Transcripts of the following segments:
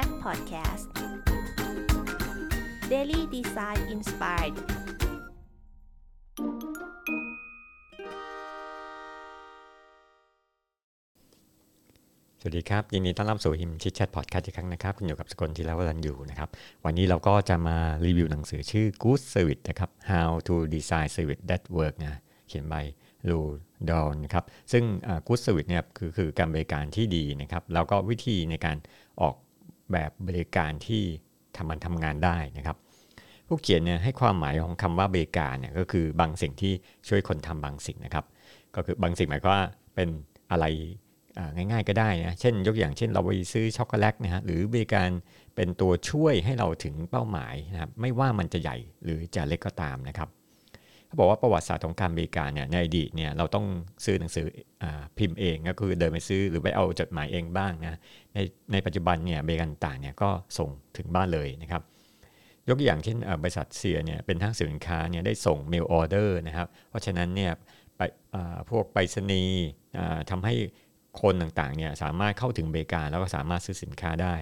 a c Podcast Daily Design Inspired สวัสดีครับ ยินดีต้อนรับสู่ฮิมชิดแชทพอดแคสต์อีกครั้งนะครับ คุณอยู่กับสกลทีละวันอยู่นะครับ วันนี้เราก็จะมารีวิวหนังสือชื่อ Good Service นะครับ How to Design Service That Work นะเขียน by ลูดอนนะครับซึ่ง Good Service เนี่ยคือคือการบริการที่ดีนะครับแล้วก็วิธีในการออก แบบบริการที่ทำมันทำงานได้นะครับ ผู้เขียนเนี่ยให้ความหมายของคำว่าบริการเนี่ยก็คือบางสิ่งที่ช่วยคนทำบางสิ่งนะครับ ก็คือบางสิ่งหมายความว่าเป็นอะไรง่ายๆก็ได้นะ เช่น ยกอย่างเช่นเราไปซื้อช็อกโกแลตนะฮะหรือบริการเป็นตัวช่วยให้เราถึงเป้าหมายนะครับไม่ว่ามันจะใหญ่หรือจะเล็กก็ตามนะครับ เขาบอกว่าประวัติศาสตร์ของการบริการเนี่ยในอดีตเนี่ยเราต้องซื้อหนังสือพิมพ์เองก็คือเดินไปซื้อหรือไปเอาจดหมายเองบ้างนะในในปัจจุบันเนี่ยบริการต่างเนี่ยก็ส่งถึงบ้านเลยนะครับยกอย่างเช่นบริษัทเซียเนี่ยเป็นทางสินค้าเนี่ยได้ส่ง mail order นะครับเพราะฉะนั้นเนี่ยไปพวกไปรษณีย์ทำให้คนต่างๆเนี่ยสามารถเข้าถึงบริการแล้วก็สามารถซื้อสินค้าได้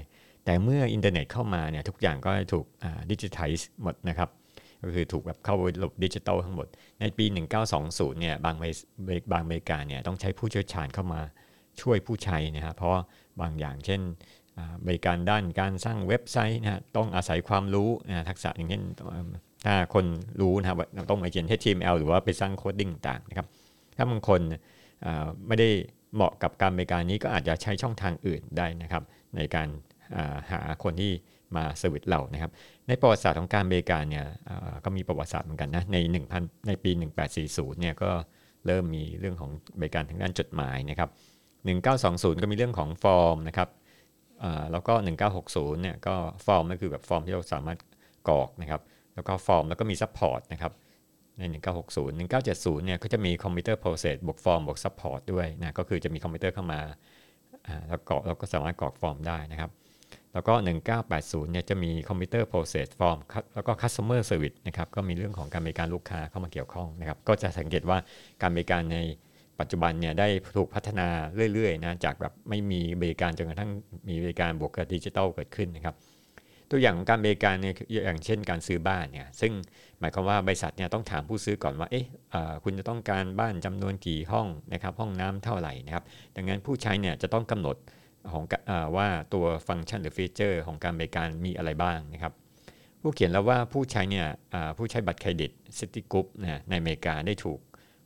แต่เมื่ออินเทอร์เน็ตเข้ามาเนี่ยทุกอย่างก็ถูกดิจิทัลหมดนะครับ ก็คือถูกแบบเข้าระบบดิจิตอลทั้งหมด ในปี 1920 เนี่ยบางบางบริการเนี่ยต้องใช้ผู้เชี่ยวชาญเข้ามาช่วยผู้ใช้นะครับเพราะบางอย่างเช่นบริการด้านการสร้างเว็บไซต์นะต้องอาศัยความรู้นะทักษะอย่างเช่นถ้าคนรู้นะครับต้องมาเขียน HTML หรือว่าไปสร้าง coding ต่างนะครับถ้าบางคนไม่ได้เหมาะกับการบริการนี้ก็อาจจะใช้ช่องทางอื่นได้นะครับ ในการหาคนที่ มา service เรานะครับ ในประวัติศาสตร์ของการบริการเนี่ยก็มีประวัติศาสตร์เหมือนกันนะใน1,000ในปี 1840เนี่ยก็เริ่มมีเรื่องของบริการทางด้านจดหมายนะครับ1920 ก็มีเรื่องของฟอร์มนะครับแล้วก็ 1960เนี่ยก็ฟอร์มก็คือแบบฟอร์มที่เราสามารถกรอกนะครับ แล้วก็ฟอร์มแล้วก็มี support นะครับใน 1960 1970 เนี่ยก็จะมี computer process บวกฟอร์มบวก support ด้วยนะก็คือจะมีคอมพิวเตอร์เข้ามาแล้วกรอกแล้วก็สามารถกรอกฟอร์มได้นะครับ แล้วก็ 1980เนี่ยจะมี computer process form แล้วก็ customer service นะครับก็มีเรื่องของการบริการลูกค้าเข้ามาเกี่ยวข้องนะครับก็จะสังเกตว่าการบริการในปัจจุบันเนี่ยได้ถูกพัฒนาเรื่อยๆนะจากแบบไม่มีบริการจนกระทั่งมีบริการบวกกับดิจิทัลเกิดขึ้นนะครับตัวอย่างของการบริการเนี่ยอย่างเช่นการซื้อบ้านเนี่ยซึ่งหมายความว่าบริษัทเนี่ยต้องถามผู้ซื้อก่อนว่าเอ๊ะคุณจะต้องการบ้านจำนวนกี่ห้องนะครับห้องน้ำเท่าไหร่นะครับดังนั้นผู้ใช้เนี่ยจะต้องกำหนด ของอว่าตัวฟังก์ชันหรือ feature ของการบริการมีอะไรบ้างนะครับ ผู้เขียนเล่าว่าผู้ใช้เนี่ยผู้ใช้บัตรเครดิต Citigroup นะในอเมริกาได้ถูก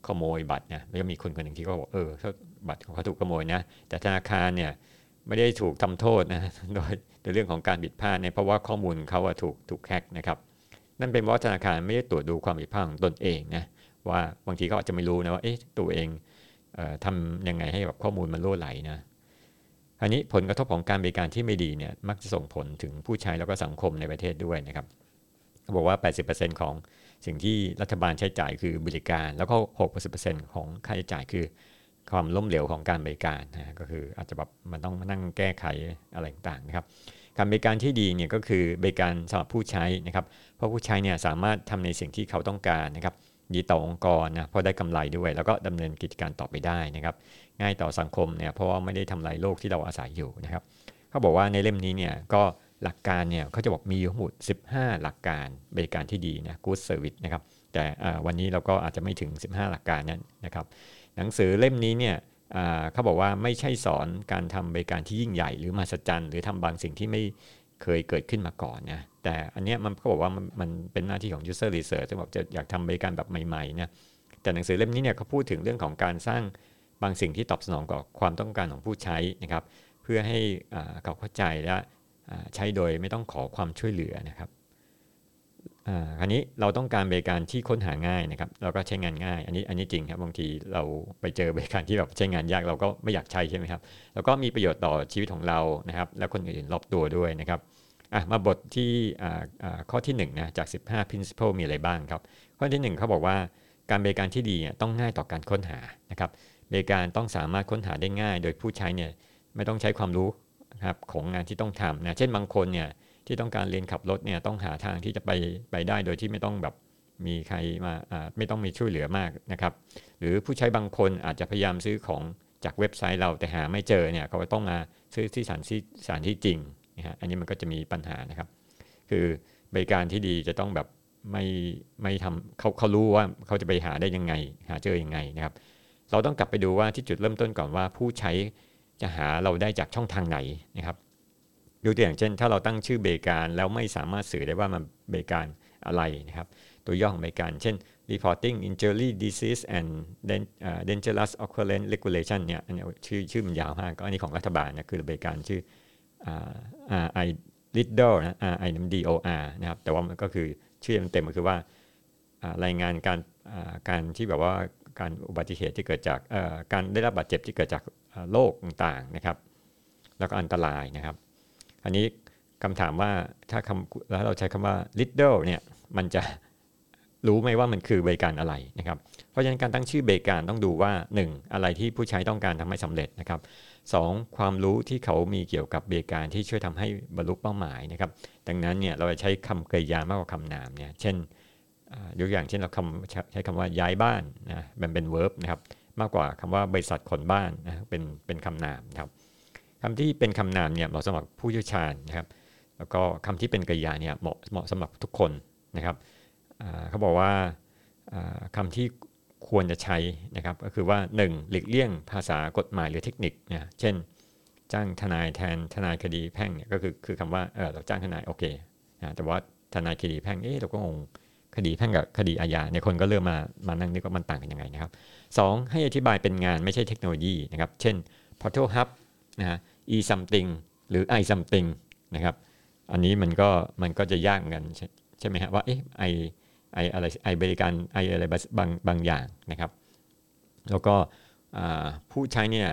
ขโมยบัตรนะแล้วก็มีคนคนหนึ่งที่ก็บอกเออบัตรของเขาถูกขโมยนะแต่ธนาคารเนี่ยไม่ได้ถูกทำโทษนะโดยในเรื่องของการผิดพลาดเนี่ยเพราะว่าข้อมูลเขาถูกถูก hack นะครับนั่นเป็นเพราะธนาคารไม่ได้ตรวจดูความผิดพลาดของตนเองนะว่าบางทีเขาอาจจะไม่รู้นะว่าเอ๊ะตัวเองเออทำยังไงให้แบบข้อมูลมันล่วไหลนะ อันนี้ผลกระทบของการบริการที่ไม่ดีเนี่ยมักจะส่งผลถึงผู้ใช้แล้วก็สังคมในประเทศด้วยนะครับเขาบอกว่า 80%ของสิ่งที่รัฐบาลใช้จ่ายคือบริการ แล้วก็ 60%ของค่าใช้จ่ายคือความล้มเหลวของการบริการนะก็คืออาจจะแบบมันต้องมานั่งแก้ไขอะไรต่างๆนะครับการบริการที่ดีเนี่ยก็คือบริการสำหรับผู้ใช้นะครับ เพราะผู้ใช้เนี่ยสามารถทำในสิ่งที่เขาต้องการนะครับ ดีต่อองค์กรนะเพราะได้กำไรด้วยแล้วก็ดำเนินกิจการต่อไปได้นะครับ ง่ายต่อสังคมเนี่ยเพราะว่าไม่ได้ทำลายโลกที่เราอาศัยอยู่นะครับเขาบอกว่าในเล่มนี้เนี่ยก็หลักการเนี่ยเขาจะบอกมีทั้งหมด 15 หลักการบริการที่ดีนะ good service นะครับแต่วันนี้เราก็อาจจะไม่ถึง 15 หลักการนั้นนะครับ หนังสือเล่มนี้เนี่ยเขาบอกว่าไม่ใช่สอนการทำบริการที่ยิ่งใหญ่ หรือมาสจันหรือทำบางสิ่งที่ไม่เคยเกิดขึ้นมาก่อนนะ แต่อันนี้มันเขาบอกว่ามันมันเป็นหน้าที่ของ user research ที่บอกจะอยากทำบริการแบบใหม่ๆนะแต่หนังสือเล่มนี้เนี่ยเขาพูดถึงเรื่องของการสร้างบางสิ่งที่ตอบสนองกับความต้องการของผู้ใช้นะครับ เพื่อให้เขาเข้าใจและใช้โดยไม่ต้องขอความช่วยเหลือนะครับอันนี้เราต้องการบริการที่ค้นหาง่ายนะครับเราก็ใช้งานง่าย อันนี้อันนี้จริงครับบางทีเราไปเจอบริการที่แบบใช้งานยากเราก็ไม่อยากใช้ใช่ไหมครับแล้วก็มีประโยชน์ต่อชีวิตของเรานะครับ และคนอื่นรอบตัวด้วยนะครับ มาบทที่ข้อที่1นะจาก 15 principle มีอะไรบ้างครับ ข้อที่ 1เขาบอกว่าการบริการที่ดีเนี่ยต้องง่ายต่อการค้นหานะครับบริการต้องสามารถค้นหาได้ง่าย โดยผู้ใช้เนี่ยไม่ต้องใช้ความรู้ครับของงานที่ต้องทำนะเช่นบางคนเนี่ยที่ต้องการเรียนขับรถเนี่ยต้องหาทางที่จะไปไปได้โดยที่ไม่ต้องแบบมีใครมาไม่ต้องมีช่วยเหลือมากนะครับ หรือผู้ใช้บางคนอาจจะพยายามซื้อของจากเว็บไซต์เราแต่หาไม่เจอเนี่ยเขาต้องมาซื้อที่สถานที่สถานที่จริง นะฮะอันนี้มันก็จะมีปัญหานะครับ คือบริการที่ดีจะต้องแบบไม่ไม่ทำเขาเขารู้ว่าเขาจะไปหาได้ยังไง หาเจอยังไงนะครับ เราต้องกลับไปดูว่าที่จุดเริ่มต้นก่อนว่าผู้ใช้จะหาเราได้จากช่องทางไหนนะครับยกตัวอย่างเช่น ถ้าเราตั้งชื่อเบการแล้วไม่สามารถสื่อได้ว่ามันเบการอะไรนะครับ ตัวย่อของเบการเช่น reporting injury disease and dangerous occurrence regulation เนี่ยอันนี้ชื่อชื่อมันยาวมากก็อันนี้ของรัฐบาลนะคือเบการชื่อ RI Riddle นะ RI D O R นะครับแต่ว่ามันก็คือชื่อเต็มๆก็คือว่ารายงานการการที่แบบว่าการอุบัติเหตุที่เกิดจากการได้รับบาดเจ็บที่เกิดจากโรคต่างๆนะครับ แล้วก็อันตรายนะครับ อันนี้คำถามว่าถ้าคำแล้วเราใช้คำว่า riddle เนี่ยมันจะ รู้ไหมว่ามันคือบริการอะไรนะครับ เพราะฉะนั้นการตั้งชื่อบริการต้องดูว่า 1. อะไรที่ผู้ใช้ต้องการทำให้สำเร็จนะครับ 2. ความรู้ที่เขามีเกี่ยวกับบริการที่ช่วยทำให้บรรลุเป้าหมายนะครับ ดังนั้นเนี่ยเราจะใช้คำกริยามากกว่าคำนามเนี่ย เช่นยกอย่างเช่นเราคำใช้คำว่าย้ายบ้านนะมันเป็น verb นะครับมากกว่าคำว่าบริษัทขนบ้านนะเป็นเป็นคำนามนะครับคำที่เป็นคำนามเนี่ยเหมาะสำหรับผู้เชี่ยวชาญนะครับ แล้วก็คำที่เป็นกริยาเนี่ยเหมาะเหมาะสำหรับทุกคนนะครับ เขาบอกว่าคำที่ควรจะใช้นะครับก็คือว่า 1. หลีกเลี่ยงภาษากฎหมายหรือเทคนิคเนะเช่น จ้างทนายแทนทนายคดีแพ่งเนี่ยก็คือคือคำว่าเออเราจ้างทนายโอเคนะแต่ว่าทนายคดีแพ่งเอ๊ะเราก็งงคดีแพ่งกับคดีอาญาเนี่ยคนก็เริ่มมามานั่งนึกว่ามันต่างกันยังไงนะครับ 2. ให้อธิบายเป็นงานไม่ใช่เทคโนโลยีนะครับ เช่น portal hub นะฮะ e something หรือ i something นะครับ อันนี้มันก็มันก็จะยากเหมือนกันใช่ไหมฮะว่าเอ๊ะ i ไออะไรไอบริการไออะไรบางบางอย่างนะครับ แล้วก็ผู้ใช้เนี่ย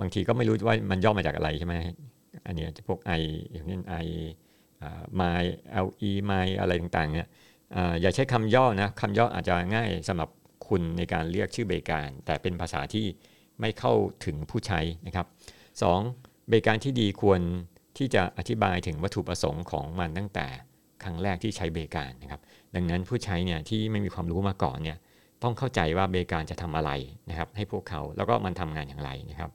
บางทีก็ไม่รู้ว่ามันย่อมาจากอะไรใช่ไหมอันนี้พวกไออย่างเช่นไอไมเอลีไมอะไรต่างๆเนี่ยอย่าใช้คำย่อนะคำย่ออาจจะง่ายสำหรับคุณในการเรียกชื่อบริการ แต่เป็นภาษาที่ไม่เข้าถึงผู้ใช้นะครับ 2. บริการที่ดีควรที่จะอธิบายถึงวัตถุประสงค์ของมันตั้งแต่ครั้งแรกที่ใช้บริการนะครับ ดังนั้นผู้ใช้เนี่ยที่ไม่มีความรู้มาก่อนเนี่ยต้องเข้าใจว่าบริการจะทำอะไรนะครับ ให้พวกเขาแล้วก็มันทำงานอย่างไรนะครับ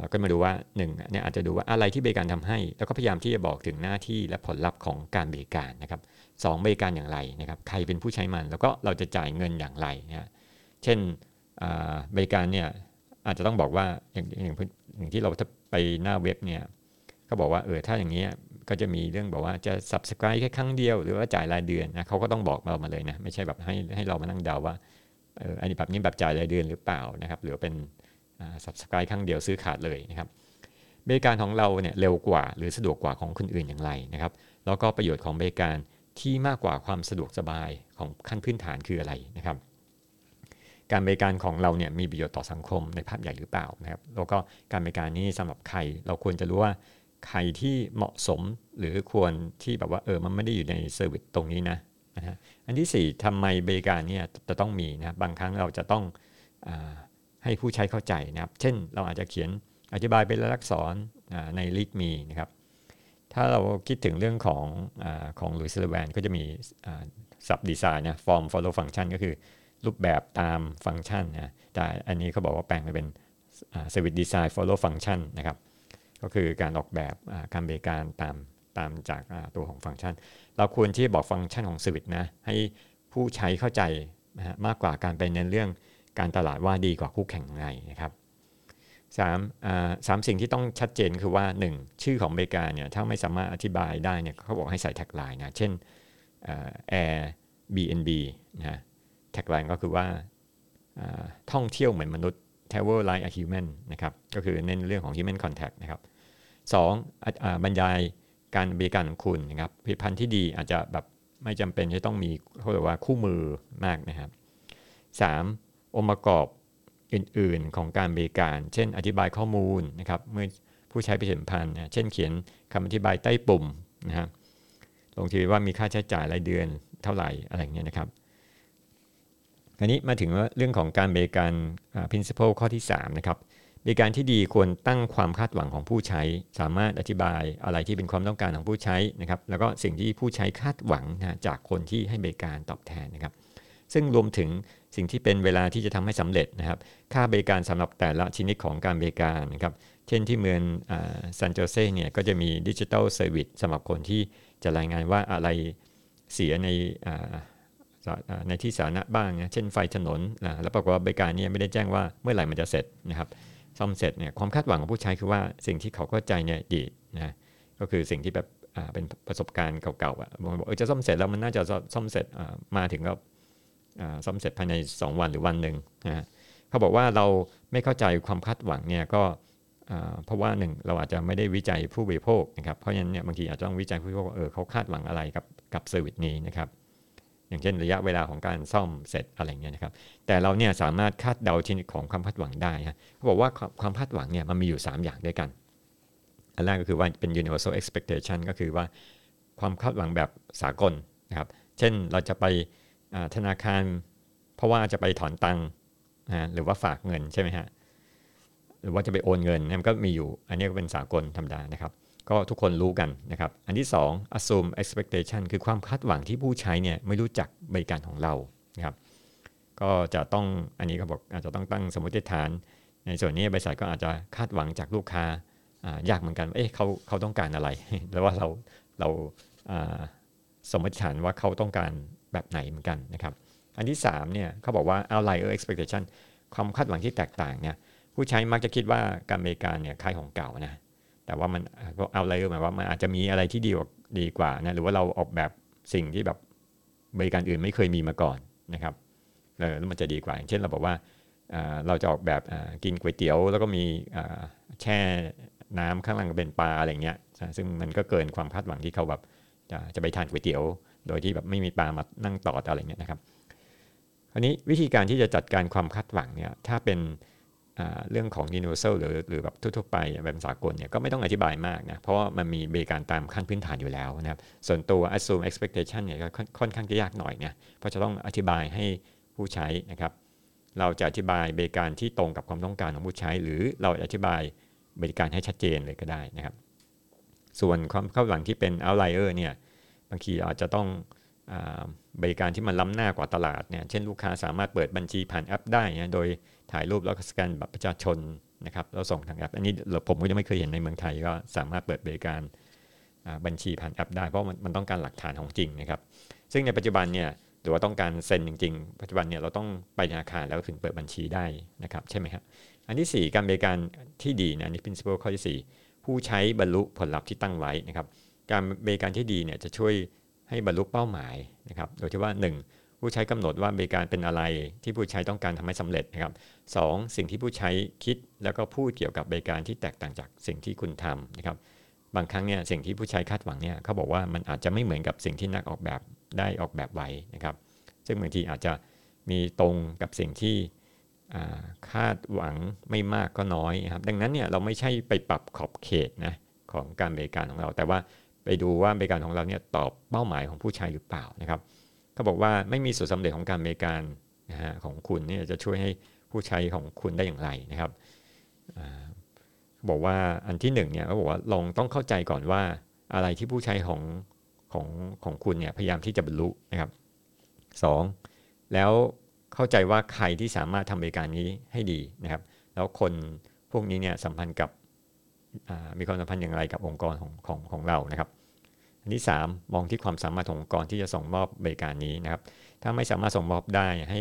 แล้วก็มาดูว่า1เนี่ยอาจจะดูว่าอะไรที่บริการทำให้ แล้วก็พยายามที่จะบอกถึงหน้าที่และผลลัพธ์ของการบริการนะครับสบริการอย่างไรนะครับ ใครเป็นผู้ใช้มัน แล้วก็เราจะจ่ายเงินอย่างไรนะเช่นบริการเนี่ยอาจจะต้องบอกว่าอย่างอย่างอย่างที่เราไปหน้าเว็บเนี่ยเขาบอกว่าเออถ้าอย่างนี้ ก็จะมีเรื่องบอกว่าจะ subscribe แค่ครั้งเดียว หรือว่าจ่ายรายเดือนนะเขาก็ต้องบอกเรามาเลยนะ ไม่ใช่แบบให้ให้เรามานั่งเดาว่าเอออันนี้แบบนี้แบบจ่ายรายเดือนหรือเปล่านะครับหรือเป็น subscribe ครั้งเดียวซื้อขาดเลยนะครับบริการของเราเนี่ยเร็วกว่า หรือสะดวกกว่าของคนอื่นอย่างไรนะครับแล้วก็ประโยชน์ของบริการที่มากกว่าความสะดวกสบายของขั้นพื้นฐานคืออะไรนะครับ การบริการของเราเนี่ยมีประโยชน์ต่อสังคมในภาพใหญ่หรือเปล่านะครับ แล้วก็การบริการนี้สำหรับใครเราควรจะรู้ว่า ใครที่เหมาะสมหรือควรที่แบบว่าเออมันไม่ได้อยู่ใน service ตรงนี้นะนะฮะอันที่ 4ทำไมบริการเนี่ยจะต้องมีนะบางครั้งเราจะต้องอให้ผู้ใช้เข้าใจนะครับ เช่นเราอาจจะเขียนอธิบายเป็นลักษณในลิทมีนะครับ ถ้าเราคิดถึงเรื่องของอของลุยส์เลแวนก็จะมีซับดีไซน์นะ form follow function ก็คือรูปแบบตามฟังก์ชันนะแต่อันนี้เขาบอกว่าแปลงไปเป็น service design follow function นะครับ ก็คือการออกแบบการบริการตามตามจากตัวของฟังก์ชัน เราควรที่บอกฟังก์ชันของสวิตนะให้ผู้ใช้เข้าใจนะมากกว่าการไปเน้นเรื่องการตลาดว่าดีกว่าคู่แข่งไงนะครับสามสามสิ่งที่ต้องชัดเจนคือว่า 1. ชื่อของบริการเนี่ยถ้าไม่สามารถอธิบายได้เนี่ยเขาบอกให้ใส่แท็กไลน์นะเช่น Air BNB นะแท็กไลน์ก็คือว่าท่องเที่ยวเหมือนมนุษย์ travel like a human นะครับก็คือเน้นเรื่องของ human contact นะครับ สองบรรยายการบริการของคุณนะครับผลิตภัณฑ์ที่ดีอาจจะแบบไม่จำเป็นจะต้องมีเขาเรียกว่าคู่มือมากนะครับสามองค์ประกอบอื่น ๆ ของการบริการ เช่น อธิบายข้อมูลนะครับเมื่อผู้ใช้ผลิตภัณฑ์เช่นเขียนคำอธิบายใต้ปุ่มนะฮะลงทีว่ามีค่าใช้จ่ายรายเดือนเท่าไหร่อะไรเงี้ยนะครับอันนี้มาถึงเรื่องของการบริการ principle ข้อที่3นะครับ บริการที่ดีควรตั้งความคาดหวังของผู้ใช้ สามารถอธิบายอะไรที่เป็นความต้องการของผู้ใช้นะครับแล้วก็สิ่งที่ผู้ใช้คาดหวังนะจากคนที่ให้บริการตอบแทนนะครับ ซึ่งรวมถึงสิ่งที่เป็นเวลาที่จะทำให้สำเร็จนะครับ ค่าบริการสำหรับแต่ละชนิดของการบริการนะครับ เช่นที่เมืองซานโจเซ่เนี่ยก็จะมีดิจิทัลเซอร์วิสสำหรับคนที่จะรายงานว่าอะไรเสียในในที่สาธารณะบ้างนะเช่นไฟถนนนะแล้วปรากฏว่าบริการนี้ไม่ได้แจ้งว่าเมื่อไหร่มันจะเสร็จนะครับ ซ่อมเสร็จเนี่ยความคาดหวังของผู้ใช้คือว่าสิ่งที่เขาเข้าใจเนี่ยดีนะก็คือสิ่งที่แบบเป็นประสบการณ์เก่าๆอะบอกเออจะซ่อมเสร็จแล้วมันน่าจะซ่อมเสร็จมาถึงก็ซ่อมเสร็จภายใน 2 วันหรือวันหนึ่งนะเขาบอกว่าเราไม่เข้าใจความคาดหวังเนี่ยก็เพราะว่าหนึ่งเราอาจจะไม่ได้วิจัยผู้บริโภคนะครับเพราะฉะนั้นเนี่ยบางทีอาจจะต้องวิจัยผู้บริโภคเออเขาคาดหวังอะไรกับกับเซอร์วิสนี้นะครับ อย่างเช่นระยะเวลาของการซ่อมเสร็จอะไรเงี้ยนะครับ แต่เราเนี่ยสามารถคาดเดาชนิดของความคาดหวังได้ฮะเขาบอกว่าความคาดหวังเนี่ยมันมีอยู่ 3 อย่างด้วยกัน อันแรกก็คือว่าเป็น universal expectation ก็คือว่าความคาดหวังแบบสากลนะครับ เช่นเราจะไปธนาคาร เพราะว่าจะไปถอนตังค์นะหรือว่าฝากเงินใช่ไหมฮะหรือว่าจะไปโอนเงินนี่มันก็มีอยู่ อันนี้ก็เป็นสากลธรรมดานะครับ ก็ทุกคนรู้กันนะครับ อันที่ 2 assume expectation คือความคาดหวังที่ผู้ใช้เนี่ยไม่รู้จักบริการของเรานะครับ ก็จะต้องอันนี้ก็บอกอาจจะต้องตั้งสมมติฐาน ในส่วนนี้บริษัทก็อาจจะคาดหวังจากลูกค้ายากเหมือนกัน เอ๊ะเขาเขาต้องการอะไร แล้วว่าเราเราสมมติฐานว่าเขาต้องการแบบไหนเหมือนกันนะครับ อันที่3เนี่ยเขาบอกว่า outlier expectation ความคาดหวังที่แตกต่างเนี่ยผู้ใช้มักจะคิดว่าการบริการเนี่ยคล้ายของเก่านะ แต่ว่ามันก็ outlier หมายว่ามันอาจจะมีอะไรที่ดีกว่าดีกว่านะหรือว่าเราออกแบบสิ่งที่แบบบริการอื่นไม่เคยมีมาก่อนนะครับแล้วมันจะดีกว่าอย่างเช่นเราบอกว่าเราจะออกแบบกินก๋วยเตี๋ยว แล้วก็มีแช่น้ำข้างล่างเป็นปลาอะไรเงี้ยซึ่งมันก็เกินความคาดหวังที่เขาแบบจะจะไปทานก๋วยเตี๋ยว โดยที่แบบไม่มีปลามานั่งต่ออะไรเงี้ยนะครับอันนี้วิธีการที่จะจัดการความคาดหวังเนี่ยถ้าเป็น เรื่องของ universal หรือหรือแบบทั่วๆไปแบบสากลเนี่ยก็ไม่ต้องอธิบายมากนะ เพราะว่ามันมีบริการตามขั้นพื้นฐานอยู่แล้วนะครับ ส่วนตัว assume expectation เนี่ยก็ค่อนข้างจะยากหน่อยเนี่ยเพราะจะต้องอธิบายให้ผู้ใช้นะครับ เราจะอธิบายบริการที่ตรงกับความต้องการของผู้ใช้ หรือเราอธิบายบริการให้ชัดเจนเลยก็ได้นะครับ ส่วนความเข้าหลังที่เป็น outlier เนี่ยบางทีอาจจะต้องบริการที่มันล้ำหน้ากว่าตลาดเนี่ยเช่นลูกค้าสามารถเปิดบัญชีผ่านแอปได้นะโดย ถ่ายรูปแล้วก็สแกนบัตรประชาชนนะครับแล้วส่งทางแอป อันนี้ผมก็ยังไม่เคยเห็นในเมืองไทยก็สามารถเปิดบริการบัญชีผ่านแอปได้เพราะมันต้องการหลักฐานของจริงนะครับ ซึ่งในปัจจุบันเนี่ยหรือว่าต้องการเซ็นจริงๆ ปัจจุบันเนี่ยเราต้องไปธนาคารแล้วถึงเปิดบัญชีได้นะครับใช่ไหมครับอันที่ 4 การบริการที่ดีนะนี่ principle ข้อที่ 4 ผู้ใช้บรรลุผลลัพธ์ที่ตั้งไว้นะครับ การบริการที่ดีเนี่ยจะช่วยให้บรรลุเป้าหมายนะครับ โดยที่ว่า 1. ผู้ใช้กำหนดว่าบริการเป็นอะไรที่ผู้ใช้ต้องการทำให้สำเร็จนะครับสสิ่งที่ผู้ใช้คิดแล้วก็พูดเกี่ยวกับบริการที่แตกต่างจากสิ่งที่คุณทำนะครับ บางครั้งเนี่ยสิ่งที่ผู้ใช้คาดหวังเนี่ยเขาบอกว่ามันอาจจะไม่เหมือนกับสิ่งที่นักออกแบบได้ออกแบบไว้นะครับ ซึ่งบางทีอาจจะมีตรงกับสิ่งที่คาดหวังไม่มากก็น้อยครับ ดังนั้นเนี่ยเราไม่ใช่ไปปรับขอบเขตนะของการบริการของเรา แต่ว่าไปดูว่าบริการของเราเนี่ยตอบเป้าหมายของผู้ใช้หรือเปล่านะครับ เขาบอกว่าไม่มีสูตรสาเร็จของการบริการนะฮะของคุณเนี่ยจะช่วยให้ผู้ใช้ของคุณได้อย่างไรนะครับบอกว่าอันที่หนึ่งเนี่ยเขาบอกว่าลองต้องเข้าใจก่อนว่าอะไรที่ผู้ใช้ของของของคุณเนี่ยพยายามที่จะบรรลุนะครับสองแล้วเข้าใจว่าใครที่สามารถทำบริการนี้ให้ดีนะครับ แล้วคนพวกนี้เนี่ยสัมพันธ์กับมีความสัมพันธ์อย่างไรกับองค์กรของของของเรานะครับ ที่3มองที่ความสามารถขององค์กรที่จะส่งมอบบริการนี้นะครับถ้าไม่สามารถส่งมอบได้ให้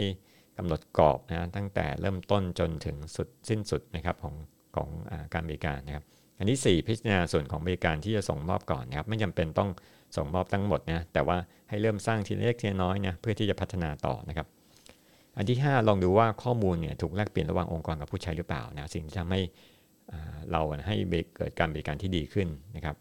กำหนดกรอบนะตั้งแต่เริ่มต้นจนถึงสุดสิ้นสุดนะครับของของอการบริการนะครับ อันที่ 4 พิจารณาส่วนของบริการที่จะส่งมอบก่อนนะครับไม่จำเป็นต้องส่งมอบทั้งหมดนะแต่ว่าให้เริ่มสร้างทีเล็กทีน้อยนะเพื่อที่จะพัฒนาต่อนะครับ อันที่ 5 ลองดูว่าข้อมูลเนี่ยถูกแลกเปลี่ยนระหว่างองค์กรกับผู้ใช้หรือเปล่านะสิ่งที่ทำให้เราให้เกิดการบริการที่ดีขึ้นนะครับ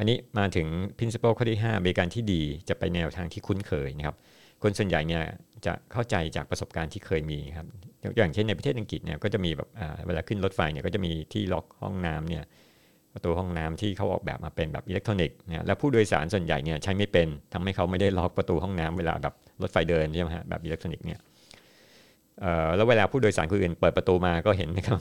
อันนี้มาถึง principle ข้อที่5บริการที่ดีจะไปแนวทางที่คุ้นเคยนะครับ คนส่วนใหญ่เนี่ยจะเข้าใจจากประสบการณ์ที่เคยมีครับ อย่างเช่นในประเทศอังกฤษเนี่ยก็จะมีแบบเวลาขึ้นรถไฟเนี่ยก็จะมีที่ล็อกห้องน้ำเนี่ยประตูห้องน้ำที่เขาออกแบบมาเป็นแบบอิเล็กทรอนิกส์นะแล้วผู้โดยสารส่วนใหญ่เนี่ยใช้ไม่เป็นทำให้เขาไม่ได้ล็อกประตูห้องน้ำเวลาแบบรถไฟเดินใช่ไหมฮะแบบอิเล็กทรอนิกส์เนี่ย แล้วเวลาผู้โดยสารคนอื่นเปิดประตูมาก็เห็นนะครับ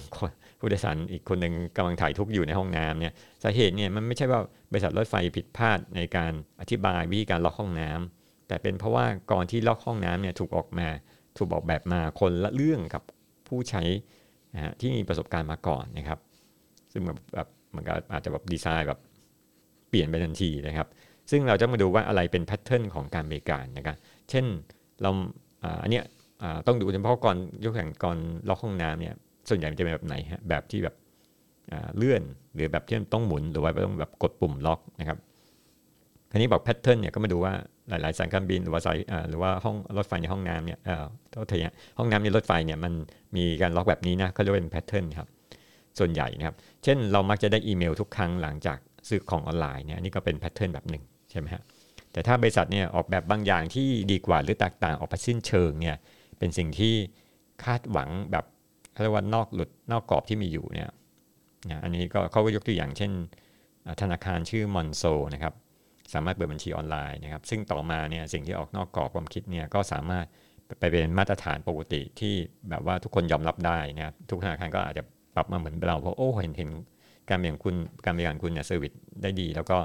ผู้โดยสารอีกคนหนึ่งกำลังถ่ายทุกอยู่ในห้องน้ำเนี่ยสาเหตุเนี่ยมันไม่ใช่ว่าบริษัทรถไฟผิดพลาดในการอธิบายวิธีการล็อกห้องน้ำแต่เป็นเพราะว่าก่อนที่ล็อกห้องน้ำเนี่ยถูกออกมาถูกออกแบบมาคนละเรื่องกับผู้ใช้นะฮะที่มีประสบการณ์มาก่อนนะครับ ซึ่งแบบแบบมันก็อาจจะแบบดีไซน์แบบเปลี่ยนไปทันทีนะครับ ซึ่งเราจะมาดูว่าอะไรเป็น pattern ของการบริการนะครับเช่นเราอันเนี้ย ต้องดูเฉพาะก่อนยกตัวอย่างกลอนล็อกห้องน้ำเนี่ยส่วนใหญ่จะเป็นแบบไหนฮะแบบที่แบบเลื่อนหรือแบบที่ต้องหมุนหรือว่าต้องแบบกดปุ่มล็อกนะครับคราวนี้บอก pattern เนี่ยก็มาดูว่าหลาย ๆ สายการบินหรือว่าสายหรือว่าห้องรถไฟในห้องน้ำเนี่ยเออโทษทีห้องน้ำในรถไฟเนี่ยมันมีการล็อกแบบนี้นะเขาเรียกว่าเป็น pattern ครับส่วนใหญ่นะครับ เช่นเรามักจะได้อีเมลทุกครั้งหลังจากซื้อของออนไลน์เนี่ยนี่ก็เป็น pattern แบบหนึ่งใช่ไหมฮะแต่ถ้าบริษัทเนี่ยออกแบบบางอย่างที่ดีกว่าหรือแตกต่างออกไปสิ้นเชิงเนี่ย เป็นสิ่งที่คาดหวังแบบเรียกว่านอกหลุดนอกกรอบที่มีอยู่เนี่ยนะอันนี้ก็เขาก็ยกตัวอย่างเช่น ธนาคารชื่อ Monzo นะครับสามารถเปิดบัญชีออนไลน์นะครับ ซึ่งต่อมาเนี่ยสิ่งที่ออกนอกกรอบความคิดเนี่ยก็สามารถไปเป็นมาตรฐานปกติที่แบบว่าทุกคนยอมรับได้นะครับทุกธนาคารก็อาจจะปรับมาเหมือนเราเพราะโอ้เห็นเห็นการบริการคุณการบริการคุณเนี่ย service ได้ดี แล้วก็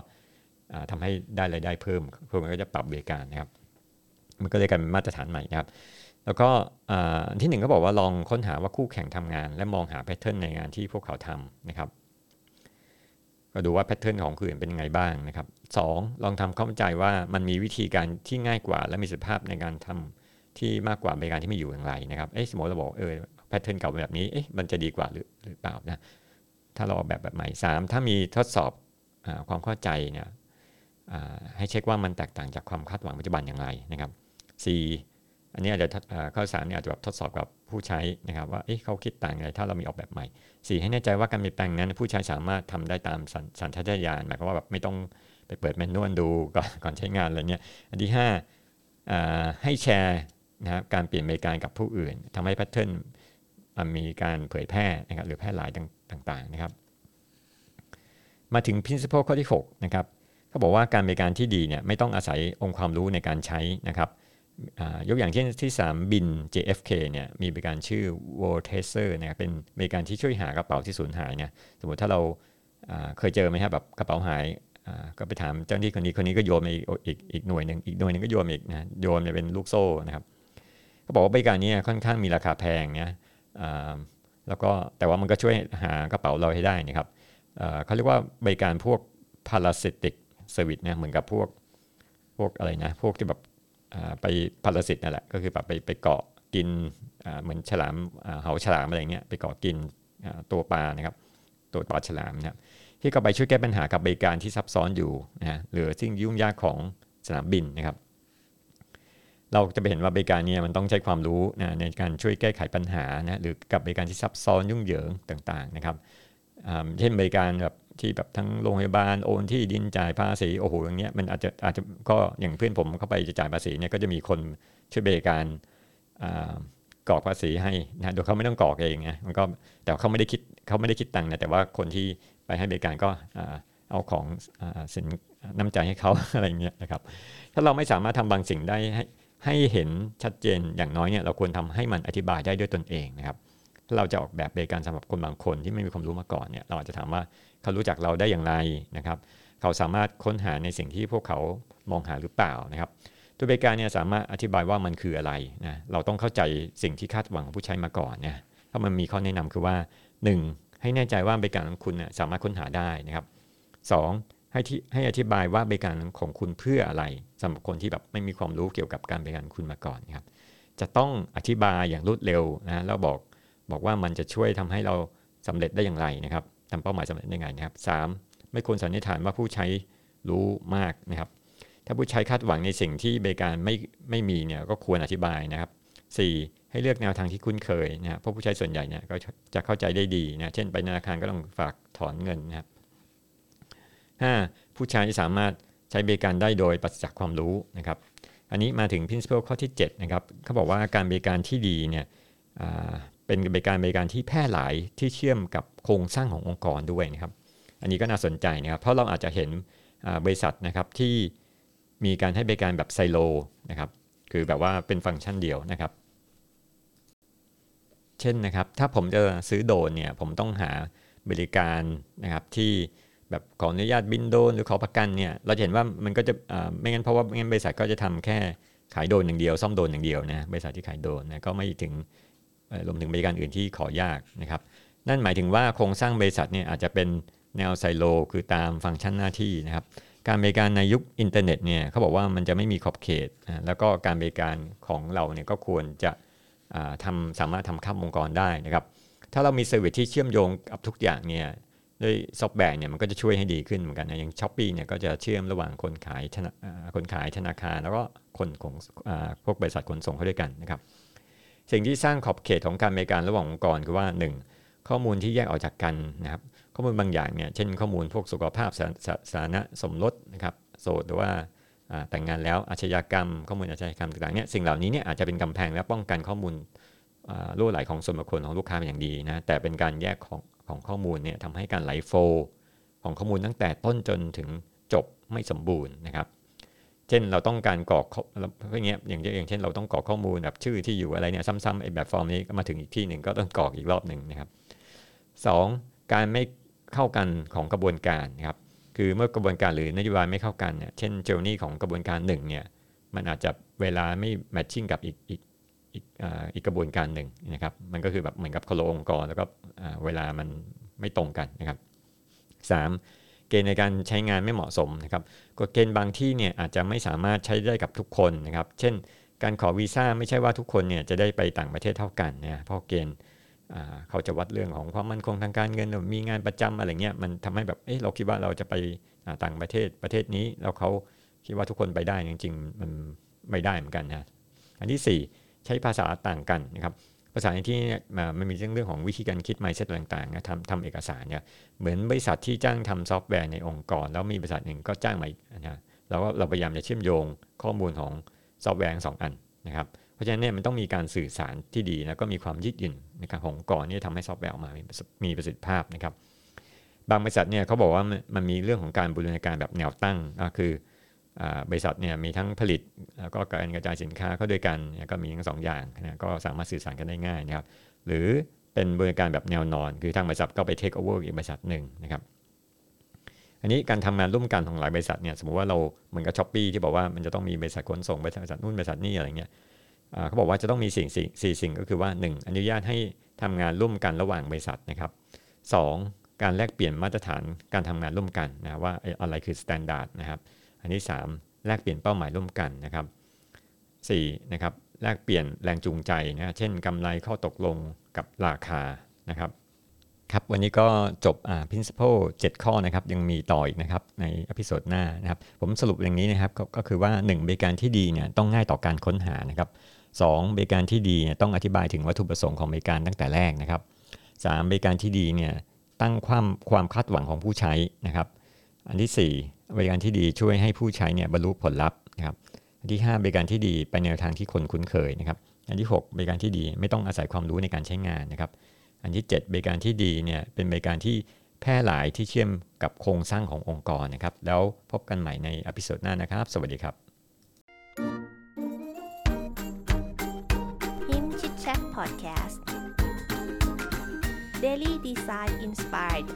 ทำให้ได้รายได้เพิ่มเพิ่มมันก็จะปรับบริการนะครับ มันก็เลยกลายเป็นมาตรฐานใหม่นะครับ แล้วก็ที่หนึ่งก็บอกว่าลองค้นหาว่าคู่แข่งทำงาน และมองหา pattern ในงานที่พวกเขาทำนะครับ ก็ดูว่า pattern ของคนอื่นเป็นยังไงบ้างนะครับ2 ลองทำเข้าใจว่ามันมีวิธีการที่ง่ายกว่า และมีสุภาพในการทำที่มากกว่าบริการที่ไมีอยู่อย่างไรนะครับเอ๊ะสมมติเราบอกเออแพทเทิร์นเก่าแบบนี้เอ๊ะมันจะดีกว่าหรือหรือเปล่านะถ้าเราออกแบบแบบใหม่สามถ้ามีทดสอบอความเข้าใจเนี่ยให้เช็คว่ามันแตกต่างจากความคาดหวังปัจจุบันอย่างไรนะครับสี่ อันนี้อาจจะข้อสามเนี่ยอาจจะแบบทดสอบกับผู้ใช้นะครับว่าเอ๊ะเขาคิดต่างอะไรถ้าเรามีออกแบบใหม่สี่ให้แน่ใจว่าการเปลี่ยนแปลงนั้น ผู้ใช้สามารถทำได้ตามสัญชาตญาณหมายความว่าแบบไม่ต้องไปเปิดแมนนวลดูก่อนก่อนใช้งานอะไรเนี้ยอันที่ห้าให้แชร์นะครับการเปลี่ยนบริการกับผู้อื่นทำให้แพทเทิร์นมีการเผยแพร่นะครับหรือแพร่หลายต่างๆนะครับ มาถึง principle ข้อที่6นะครับเขาบอกว่าการบริการที่ดีเนี่ยไม่ต้องอาศัยองค์ความรู้ในการใช้นะครับ ยกอย่างเช่นที่3บิน JFK เนี่ยมีบริการชื่อ w o r t a s e r นะครับเป็นบริการที่ช่วยหากระเป๋าที่สูญหายเนี่ยสมมติถ้าเราเคยเจอไหมครับแบบกระเป๋าหายก็ไปถามเจ้าหน้าที่คนนี้คนนี้ก็โยนไปอีกอีกหน่วยหนึ่งอีกหน่วยหนึ่งก็โยนอีกนะโยนเป็นลูกโซ่นะครับเขาบอกว่าบริการนี้ค่อนข้างมีราคาแพงเนี่ยแล้วก็แต่ว่ามันก็ช่วยหากระเป๋าเราให้ได้นะครับเขาเรียกว่าบริการพวก parasitic service เนี่ยเหมือนกับพวกพวกอะไรนะพวกที่แบบ ไปพาราสิตนั่นแหละก็คือแบบไปไปเกาะกินเหมือนฉลามเหาฉลามอะไรเงี้ยไปเกาะกินตัวปลานะครับตัวปลาฉลามนะครับที่ก็ไปช่วยแก้ปัญหากับบริการที่ซับซ้อนอยู่นะหรือสิ่งยุ่งยากของสนามบินนะครับ เราจะไปเห็นว่าบริการนี้มันต้องใช้ความรู้นะในการช่วยแก้ไขปัญหานะหรือกับบริการที่ซับซ้อนยุ่งเหยิงต่างๆนะครับ เช่นบริการแบบที่แบบทั้งโรงพยาบาลโอนที่ดินจ่ายภาษีโอ้โหอย่างเงี้ยมันอาจจะอาจจะก็อย่างเพื่อนผมเข้าไปจะจ่ายภาษีเนี่ยก็จะมีคนช่วยบริการกรอกภาษีให้นะโดยเขาไม่ต้องกรอกเองนะมันก็แต่เขาไม่ได้คิดเขาไม่ได้คิดตังค์นะแต่ว่าคนที่ไปให้บริการก็เอาของสินน้ำใจให้เขาอะไรเงี้ยนะครับ ถ้าเราไม่สามารถทำบางสิ่งได้ให้ให้เห็นชัดเจนอย่างน้อยเนี่ยเราควรทำให้มันอธิบายได้ด้วยตนเองนะครับ เราจะออกแบบบริการสำหรับคนบางคนที่ไม่มีความรู้มาก่อนเนี่ยเราอาจจะถามว่าเขารู้จักเราได้อย่างไรนะครับ เขาสามารถค้นหาในสิ่งที่พวกเขามองหาหรือเปล่านะครับ ตัวบริการเนี่ยสามารถอธิบายว่ามันคืออะไรนะเราต้องเข้าใจสิ่งที่คาดหวังของผู้ใช้มาก่อนเนี่ยถ้ามันมีข้อแนะนำคือว่า 1. ให้แน่ใจว่าบริการของคุณสามารถค้นหาได้นะครับ 2. ให้ที่ให้อธิบายว่าบริการของคุณเพื่ออะไรสำหรับคนที่แบบไม่มีความรู้เกี่ยวกับการบริการคุณมาก่อนนะครับจะต้องอธิบายอย่างรวดเร็วนะแล้วบอก บอกว่ามันจะช่วยทำให้เราสำเร็จได้อย่างไรนะครับทำเป้าหมายสำเร็จได้ไงนะครับสไม่ควรสันนิษฐานว่าผู้ใช้รู้มากนะครับ ถ้าผู้ใช้คาดหวังในสิ่งที่บริการไม่ไม่มีเนี่ยก็ควรอธิบายนะครับ 4. ให้เลือกแนวทางที่คุ้นเคยนะเพราะผู้ใช้ส่วนใหญ่เนี่ยก็จะเข้าใจได้ดีนะเช่นไปธนาคารก็ต้องฝากถอนเงินนะครับ 5. ผู้ใช้สามารถใช้บริการได้โดยปราศจากความรู้นะครับ อันนี้มาถึง principle ข้อที่7นะครับเขาบอกว่าการบริการที่ดีเนี่ย เป็นบริการบริการที่แพร่หลายที่เชื่อมกับโครงสร้างขององค์กรด้วยนะครับ อันนี้ก็น่าสนใจนะครับ เพราะเราอาจจะเห็นบริษัทนะครับที่มีการให้บริการแบบไซโลนะครับ คือแบบว่าเป็นฟังก์ชันเดียวนะครับ เช่นนะครับ ถ้าผมจะซื้อโดนเนี่ยผมต้องหาบริการนะครับที่แบบขออนุญาตบินโดนหรือขอประกันเนี่ยเราจะเห็นว่ามันก็จะไม่งั้นเพราะว่าไม่งั้นบริษัทก็จะทำแค่ขายโดนอย่างเดียว ซ่อมโดนอย่างเดียวนะบริษัทที่ขายโดนนะก็ไม่ถึง รวมถึงบริการอื่นที่ขอยากนะครับ นั่นหมายถึงว่าโครงสร้างบริษัทเนี่ยอาจจะเป็นแนวไซโล คือตามฟังก์ชันหน้าที่นะครับ การบริการในยุคอินเทอร์เน็ตเนี่ยเขาบอกว่ามันจะไม่มีขอบเขต แล้วก็การบริการของเราเนี่ยก็ควรจะอ่าทำสามารถทำข้ามองค์กรได้นะครับ ถ้าเรามี service ที่เชื่อมโยงกับทุกอย่างเนี่ยด้วยซอฟต์แวร์เนี่ยมันก็จะช่วยให้ดีขึ้นเหมือนกันนะอย่าง Shopee เนี่ยก็จะเชื่อมระหว่างคนขายธนาคนขายธนาคาร แล้วก็คนของอพวกบริษัทขนส่งเข้าด้วยกันนะครับ สิ่งที่สร้างขอบเขตของการบริการระหว่างองค์กรคือว่า 1. ข้อมูลที่แยกออกจากกันนะครับ ข้อมูลบางอย่างเนี่ยเช่นข้อมูลพวกสุขภาพสาสาสาธารณะสมรสนะครับโสดหรือว่าแต่งงานแล้วอาชญากรรม ข้อมูลอาชญากรรมต่างๆเนี่ยสิ่งเหล่านี้เนี่ยอาจจะเป็นกำแพงและป้องกันข้อมูลรั่วไหลของส่วนบุคคลของลูกค้าเป็นอย่างดีนะแต่เป็นการแยกของของข้อมูลเนี่ยทำให้การไหลโฟลของข้อมูลตั้งแต่ต้นจนถึงจบไม่สมบูรณ์นะครับ ช่นเราต้องการกรอกออย่างเงี้ยอย่างอย่างเช่นเราต้องกรอกข้อมูลแบบชื่อที่อยู่อะไรเนี่ยซ้ำๆไอ้แบบฟอร์มนี้ก็มาถึงอีกที่หนึ่งก็ต้องกรอกอีกรอบหนึ่งนะครับสองการไม่เข้ากันของกระบวนการนะครับคือเมื่อกระบวนการหรือนโยบายไม่เข้ากันเนี่ยเช่นเจอร์นี่ของกระบวนการหนึ่งเนี่ยมันอาจจะเวลาไม่แมทชิ่งกับอีกอีกอีกอีกกระบวนการหนึ่งนะครับมันก็คือแบบเหมือนกับคนละองค์กรแล้วก็เวลามันไม่ตรงกันนะครับสาม กณฑ์ในการใช้งานไม่เหมาะสมนะครับกฎเกณฑ์บางที่เนี่ยอาจจะไม่สามารถใช้ได้กับทุกคนนะครับ เช่น การขอวีซ่าไม่ใช่ว่าทุกคนเนี่ยจะได้ไปต่างประเทศเท่ากันนะเพราะเกณฑ์เขาจะวัดเรื่องของความมั่นคงทางการเงินหรือมีงานประจำอะไรเงี้ยมันทำให้แบบเอ๊ะเราคิดว่าเราจะไปต่างประเทศประเทศนี้แล้วเขาคิดว่าทุกคนไปได้จริงๆมันไม่ได้เหมือนกันนะอันที่สี่ใช้ภาษาต่างกันนะครับ ภาษาในที่นี่ยมามันมีเรื่องเรื่องของวิธีการคิด mindset ต่างๆนะทำทำเอกสารเนี่ยเหมือนบริษัทที่จ้างทำซอฟต์แวร์ในองค์กร แล้วมีบริษัทหนึ่งก็จ้างมาอีกนะเราก็เราพยายามจะเชื่อมโยงข้อมูลของซอฟต์แวร์สองอันนะครับเพราะฉะนั้นเนี่ยมันต้องมีการสื่อสารที่ดีแล้วก็มีความยืดหยุ่นนะครับขององค์กรนี่ทำให้ซอฟต์แวร์ออกมามีประสิทธิภาพนะครับบางบริษัทเนี่ยเขาบอกว่ามันมีเรื่องของการบูรณาการแบบแนวตั้งก็คือ บริษัทเนี่ยมีทั้งผลิตแล้วก็การกระจายสินค้าเข้าด้วยกันก็มีทั้งสองอย่างนะก็สามารถสื่อสารกันได้ง่ายนะครับหรือเป็นบริการแบบแนวนอน คือทางบริษัทก็ไปเทคโอเวอร์อีกบริษัทหนึ่งนะครับอันนี้การทำงานร่วมกันของหลายบริษัทเนี่ยสมมติว่าเราเหมือนกับ Shopee ที่บอกว่ามันจะต้องมีบริษัทขนส่งบริษัทนู่นบริษัทนี่อะไรเงี้ยเขาบอกว่าจะต้องมีสิ่งสี่สิ่งก็คือว่า 1. อนุญาตให้ทำงานร่วมกันระหว่างบริษัทนะครับ 2. การแลกเปลี่ยนมาตรฐานการทำงานร่วมกันนะว่าอะไรคือ standard นะครับ อันที่ 3 แลกเปลี่ยนเป้าหมายร่วมกันนะครับ 4. นะครับแลกเปลี่ยนแรงจูงใจนะเช่นกำไรข้อตกลงกับราคานะครับครับวันนี้ก็จบอ่า principle 7 ข้อนะครับยังมีต่ออีกนะครับใน episode หน้านะครับผมสรุปอย่างนี้นะครับก็คือว่า 1 บริการที่ดีเนี่ยต้องง่ายต่อการค้นหานะครับ 2. บริการที่ดีเนี่ยต้องอธิบายถึงวัตถุประสงค์ของบริการตั้งแต่แรกนะครับ 3. บริการที่ดีเนี่ยตั้งความความคาดหวังของผู้ใช้นะครับ อันที่ 4 บริการที่ดีช่วยให้ผู้ใช้เนี่ยบรรลุผลลัพธ์นะครับอันที่ 5 บริการที่ดีไปแนวทางที่คนคุ้นเคยนะครับ อันที่ 6 บริการที่ดีไม่ต้องอาศัยความรู้ในการใช้งานนะครับ อันที่ 7 บริการที่ดีเนี่ยเป็นบริการที่แพร่หลายที่เชื่อมกับโครงสร้างขององค์กรนะครับ แล้วพบกันใหม่ในอพิโซดหน้านะครับ สวัสดีครับ Him Chit Chat Podcast Daily Design Inspired